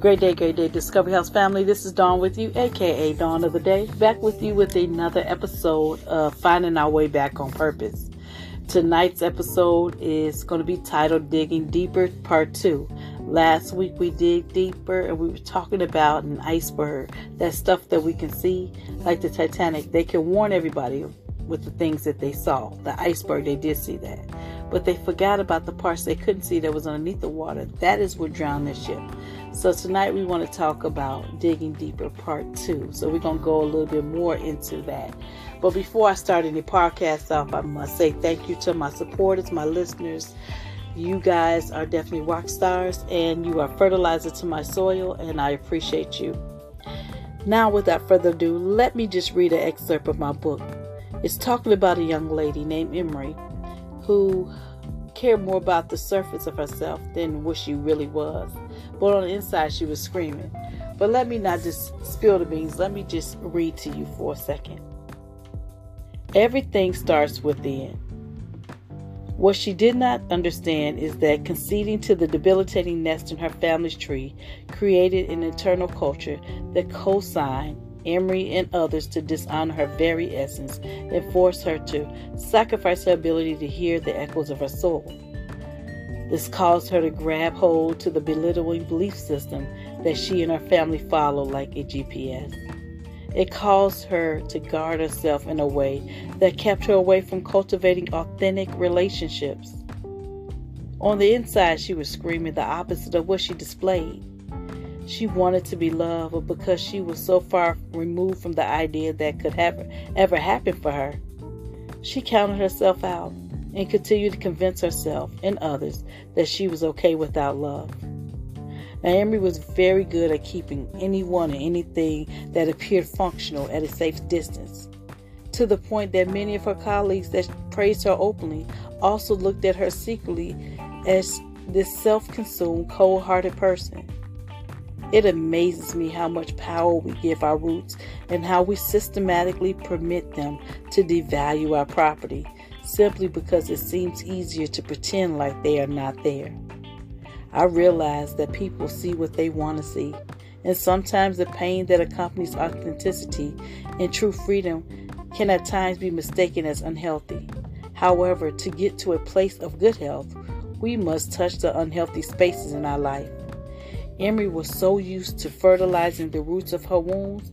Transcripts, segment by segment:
Great day, great day, Discovery House family. This is Dawn with you, aka Dawn of the Day, back with you with another episode of Finding Our Way Back on Purpose. Tonight's episode is going to be titled Digging Deeper, Part 2. Last week we dig deeper and we were talking about an iceberg, that stuff that we can see, like the Titanic. They can warn everybody with the things that they saw. The iceberg, they did see that. But they forgot about the parts they couldn't see that was underneath the water. That is what drowned the ship. So tonight we want to talk about digging deeper part two. So we're to go a little bit more into that. But before I start any podcast off, I must say thank you to my supporters, my listeners. You guys are definitely rock stars and you are fertilizer to my soil, and I appreciate you. Now, without further ado, let me just read an excerpt of my book. It's talking about a young lady named Emery who cared more about the surface of herself than what she really was. But on the inside, she was screaming. But let me not just spill the beans. Let me just read to you for a second. Everything starts within. What she did not understand is that conceding to the debilitating nest in her family's tree created an internal culture that co signed Emery and others to dishonor her very essence and force her to sacrifice her ability to hear the echoes of her soul. This caused her to grab hold to the belittling belief system that she and her family follow like a GPS. It caused her to guard herself in a way that kept her away from cultivating authentic relationships. On the inside, she was screaming the opposite of what she displayed. She wanted to be loved, but because she was so far removed from the idea that could ever, ever happen for her, she counted herself out and continued to convince herself and others that she was okay without love. Naomi was very good at keeping anyone and anything that appeared functional at a safe distance, to the point that many of her colleagues that praised her openly also looked at her secretly as this self consumed, cold hearted person. It amazes me how much power we give our roots and how we systematically permit them to devalue our property simply because it seems easier to pretend like they are not there. I realize that people see what they want to see, and sometimes the pain that accompanies authenticity and true freedom can at times be mistaken as unhealthy. However, to get to a place of good health, we must touch the unhealthy spaces in our life. Emery was so used to fertilizing the roots of her wounds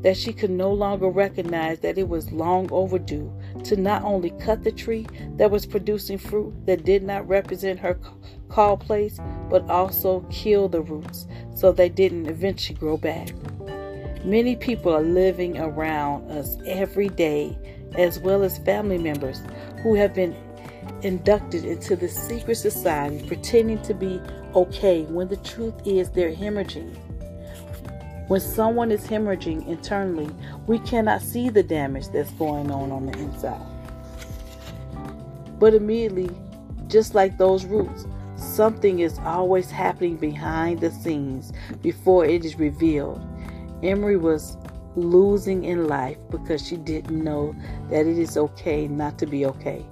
that she could no longer recognize that it was long overdue to not only cut the tree that was producing fruit that did not represent her call place, but also kill the roots so they didn't eventually grow back. Many people are living around us every day, as well as family members who have been inducted into the secret society pretending to be okay when the truth is they're hemorrhaging. When someone is hemorrhaging internally, we cannot see the damage that's going on on the inside. But immediately, just like those roots, something is always happening behind the scenes before it is revealed. Emery was losing in life because she didn't know that it is okay not to be okay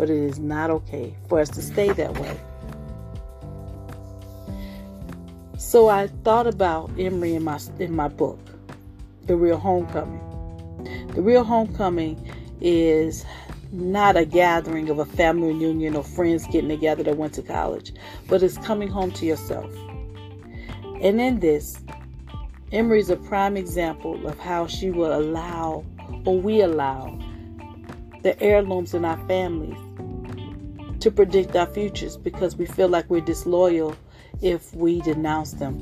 but it is not okay for us to stay that way. So I thought about Emery in my in my book, The Real Homecoming. The Real Homecoming is not a gathering of a family reunion or friends getting together that went to college, but it's coming home to yourself. And in this, Emery is a prime example of how she will allow, or we allow, the heirlooms in our families to predict our futures because we feel like we're disloyal if we denounce them.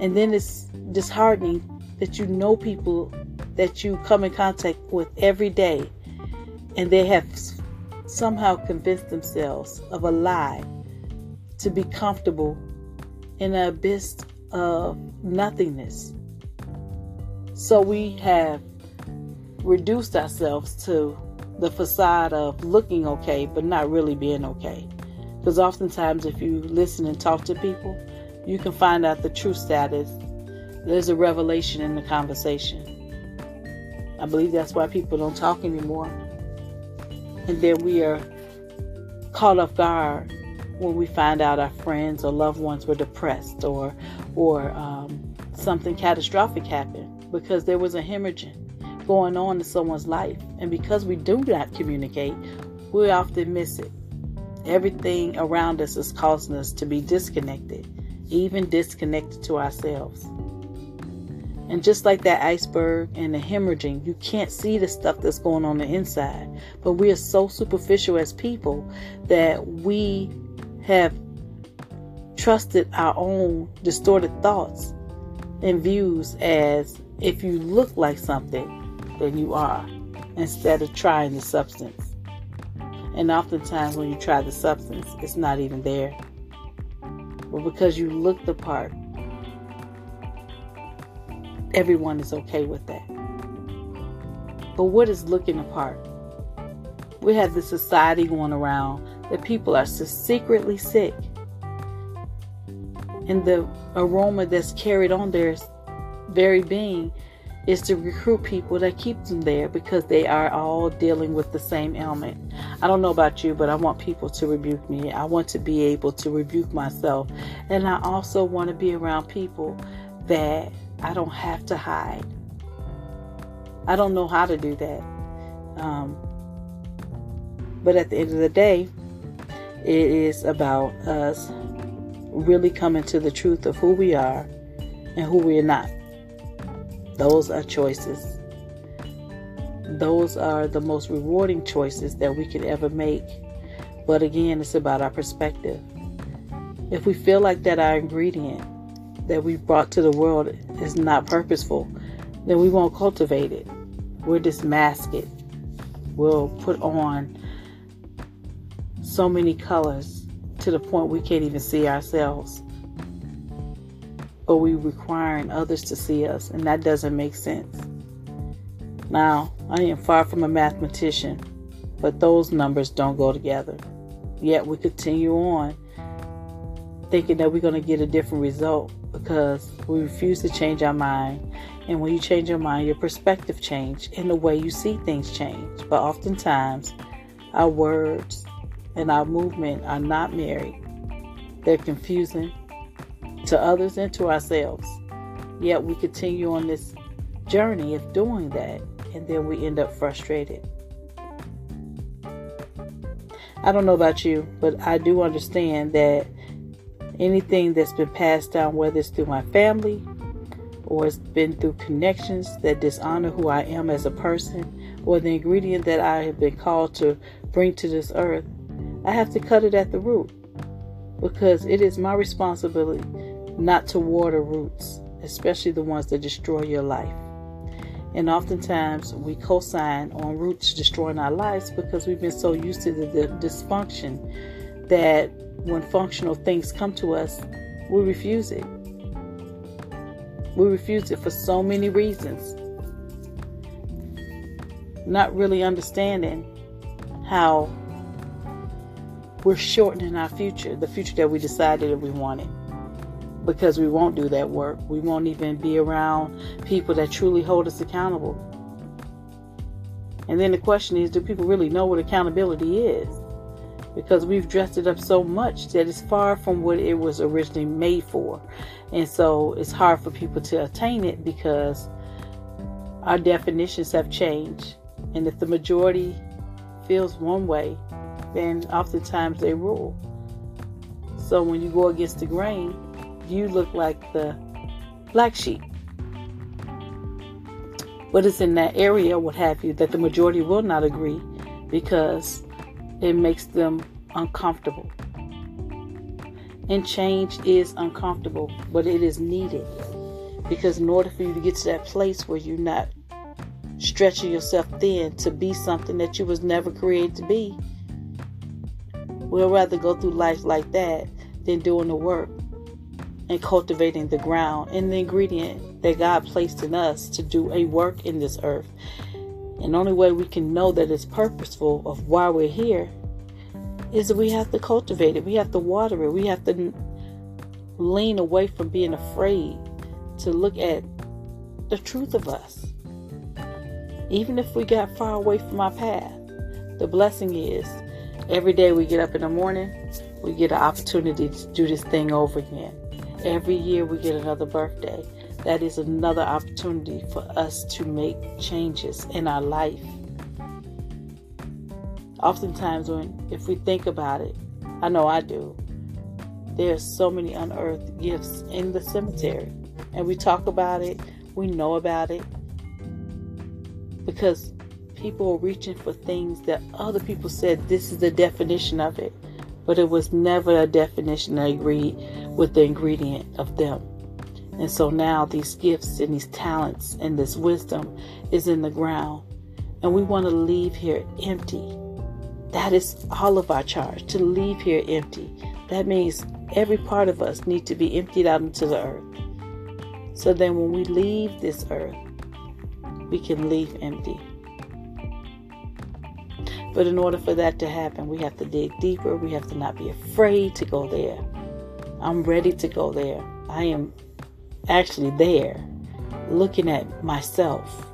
And then it's disheartening that you know people that you come in contact with every day and they have somehow convinced themselves of a lie to be comfortable in an abyss of nothingness. So we have reduced ourselves to the facade of looking okay, but not really being okay. Because oftentimes, if you listen and talk to people, you can find out the true status. There's a revelation in the conversation. I believe that's why people don't talk anymore. And then we are caught off guard when we find out our friends or loved ones were depressed or or um, something catastrophic happened because there was a hemorrhaging going on in someone's life. And because we do not communicate, we often miss it. Everything around us is causing us to be disconnected, even disconnected to ourselves. And just like that iceberg and the hemorrhaging, you can't see the stuff that's going on the inside. But we are so superficial as people that we have trusted our own distorted thoughts and views as if you look like something, then you are, instead of trying the substance. And oftentimes, when you try the substance, it's not even there. But because you look the part, everyone is okay with that. But what is looking the part? We have this society going around that people are secretly sick. And the aroma that's carried on their very being is to recruit people that keep them there because they are all dealing with the same ailment. I don't know about you, but I want people to rebuke me. I want to be able to rebuke myself. And I also want to be around people that I don't have to hide. I don't know how to do that. Um, but at the end of the day, it is about us really coming to the truth of who we are and who we are not. Those are choices. Those are the most rewarding choices that we could ever make. But again, it's about our perspective. If we feel like that our ingredient that we brought to the world is not purposeful, then we won't cultivate it. We'll just mask it. We'll put on so many colors to the point we can't even see ourselves. But we requiring others to see us, and that doesn't make sense. Now, I am far from a mathematician, but those numbers don't go together. Yet we continue on thinking that we're going to get a different result because we refuse to change our mind. And when you change your mind, your perspective change and the way you see things change. But oftentimes, our words and our movement are not married. They're confusing to others and to ourselves. Yet we continue on this journey of doing that, and then we end up frustrated. I don't know about you, but I do understand that anything that's been passed down, whether it's through my family or it's been through connections that dishonor who I am as a person, or the ingredient that I have been called to bring to this earth, I have to cut it at the root because it is my responsibility not to water roots, especially the ones that destroy your life. And oftentimes we co sign on roots destroying our lives because we've been so used to the, the dysfunction that when functional things come to us, we refuse it. We refuse it for so many reasons. Not really understanding how we're shortening our future, the future that we decided that we wanted. Because we won't do that work. We won't even be around people that truly hold us accountable. And then the question is do people really know what accountability is? because we've dressed it up so much that it's far from what it was originally made for. And so it's hard for people to attain it because our definitions have changed. And if the majority feels one way, then oftentimes they rule. So when you go against the grain, you look like the black sheep. But it's in that area, what have you, that the majority will not agree because it makes them uncomfortable. And change is uncomfortable, but it is needed. Because in order for you to get to that place where you're not stretching yourself thin to be something that you was never created to be, we'll rather go through life like that than doing the work and cultivating the ground and the ingredient that God placed in us to do a work in this earth. And the only way we can know that it's purposeful of why we're here is that we have to cultivate it. We have to water it. We have to lean away from being afraid to look at the truth of us. Even if we got far away from our path, the blessing is every day we get up in the morning we get an opportunity to do this thing over again. Every year we get another birthday. That is another opportunity for us to make changes in our life. Oftentimes, when if we think about it, I know I do. There's so many unearthed gifts in the cemetery, and we talk about it. We know about it because people are reaching for things that other people said this is the definition of it, but it was never a definition that agreed with the ingredient of them. And so now these gifts and these talents and this wisdom is in the ground. And we want to leave here empty. That is all of our charge to leave here empty. That means every part of us need to be emptied out into the earth. So then when we leave this earth, we can leave empty. But in order for that to happen, we have to dig deeper. We have to not be afraid to go there. I'm ready to go there. I am actually there, looking at myself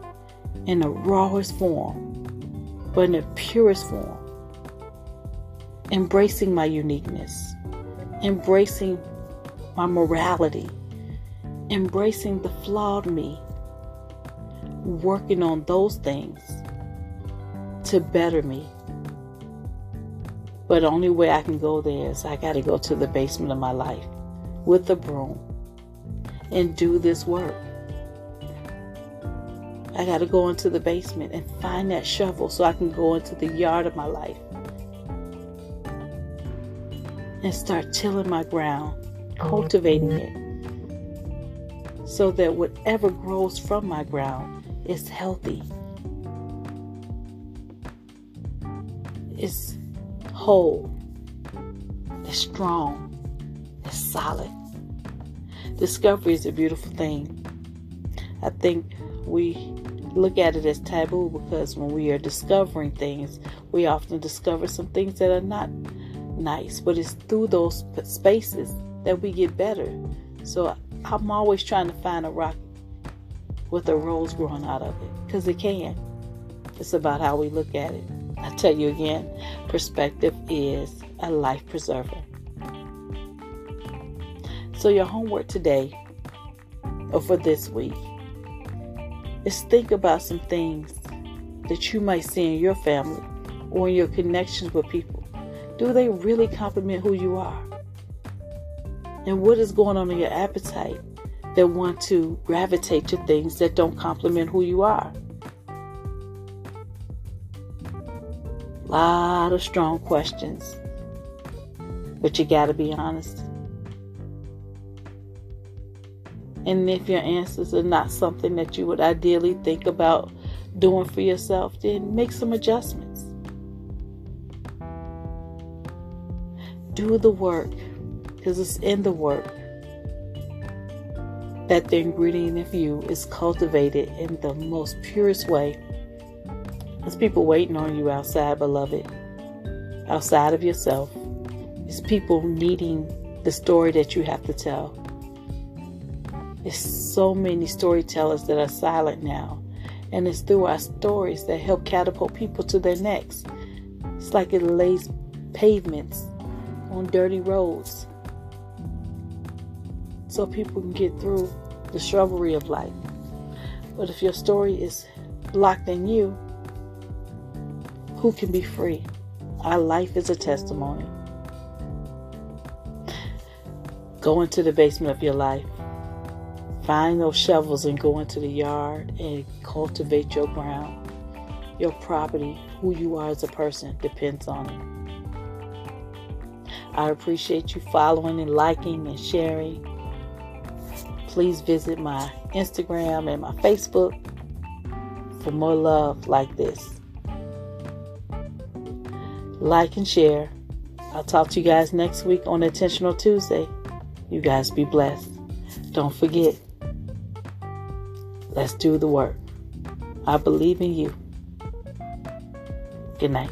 in the rawest form, but in the purest form. Embracing my uniqueness, embracing my morality, embracing the flawed me, working on those things to better me. But the only way I can go there is I got to go to the basement of my life with the broom and do this work. I got to go into the basement and find that shovel so I can go into the yard of my life and start tilling my ground, cultivating it so that whatever grows from my ground is healthy is whole, is strong, is solid. Discovery is a beautiful thing. I think we look at it as taboo because when we are discovering things, we often discover some things that are not nice, but it's through those spaces that we get better. So I'm always trying to find a rock with a rose growing out of it because it can. It's about how we look at it. I tell you again, perspective is a life preserver. So, your homework today, or for this week, is think about some things that you might see in your family or in your connections with people. Do they really complement who you are? And what is going on in your appetite that want to gravitate to things that don't complement who you are? Lot of strong questions. But you got to be honest. And if your answers are not something that you would ideally think about doing for yourself, then make some adjustments. Do the work because it's in the work that the ingredient of you is cultivated in the most purest way there's people waiting on you outside, beloved, outside of yourself. It's people needing the story that you have to tell. There's so many storytellers that are silent now. And it's through our stories that help catapult people to their next. It's like it lays pavements on dirty roads so people can get through the shrubbery of life. But if your story is locked in you, who can be free. Our life is a testimony. Go into the basement of your life. Find those shovels and go into the yard and cultivate your ground. Your property, who you are as a person, depends on it. I appreciate you following and liking and sharing. Please visit my Instagram and my Facebook for more love like this like, and share. I'll talk to you guys next week on Intentional Tuesday. You guys be blessed. Don't forget, let's do the work. I believe in you. Good night.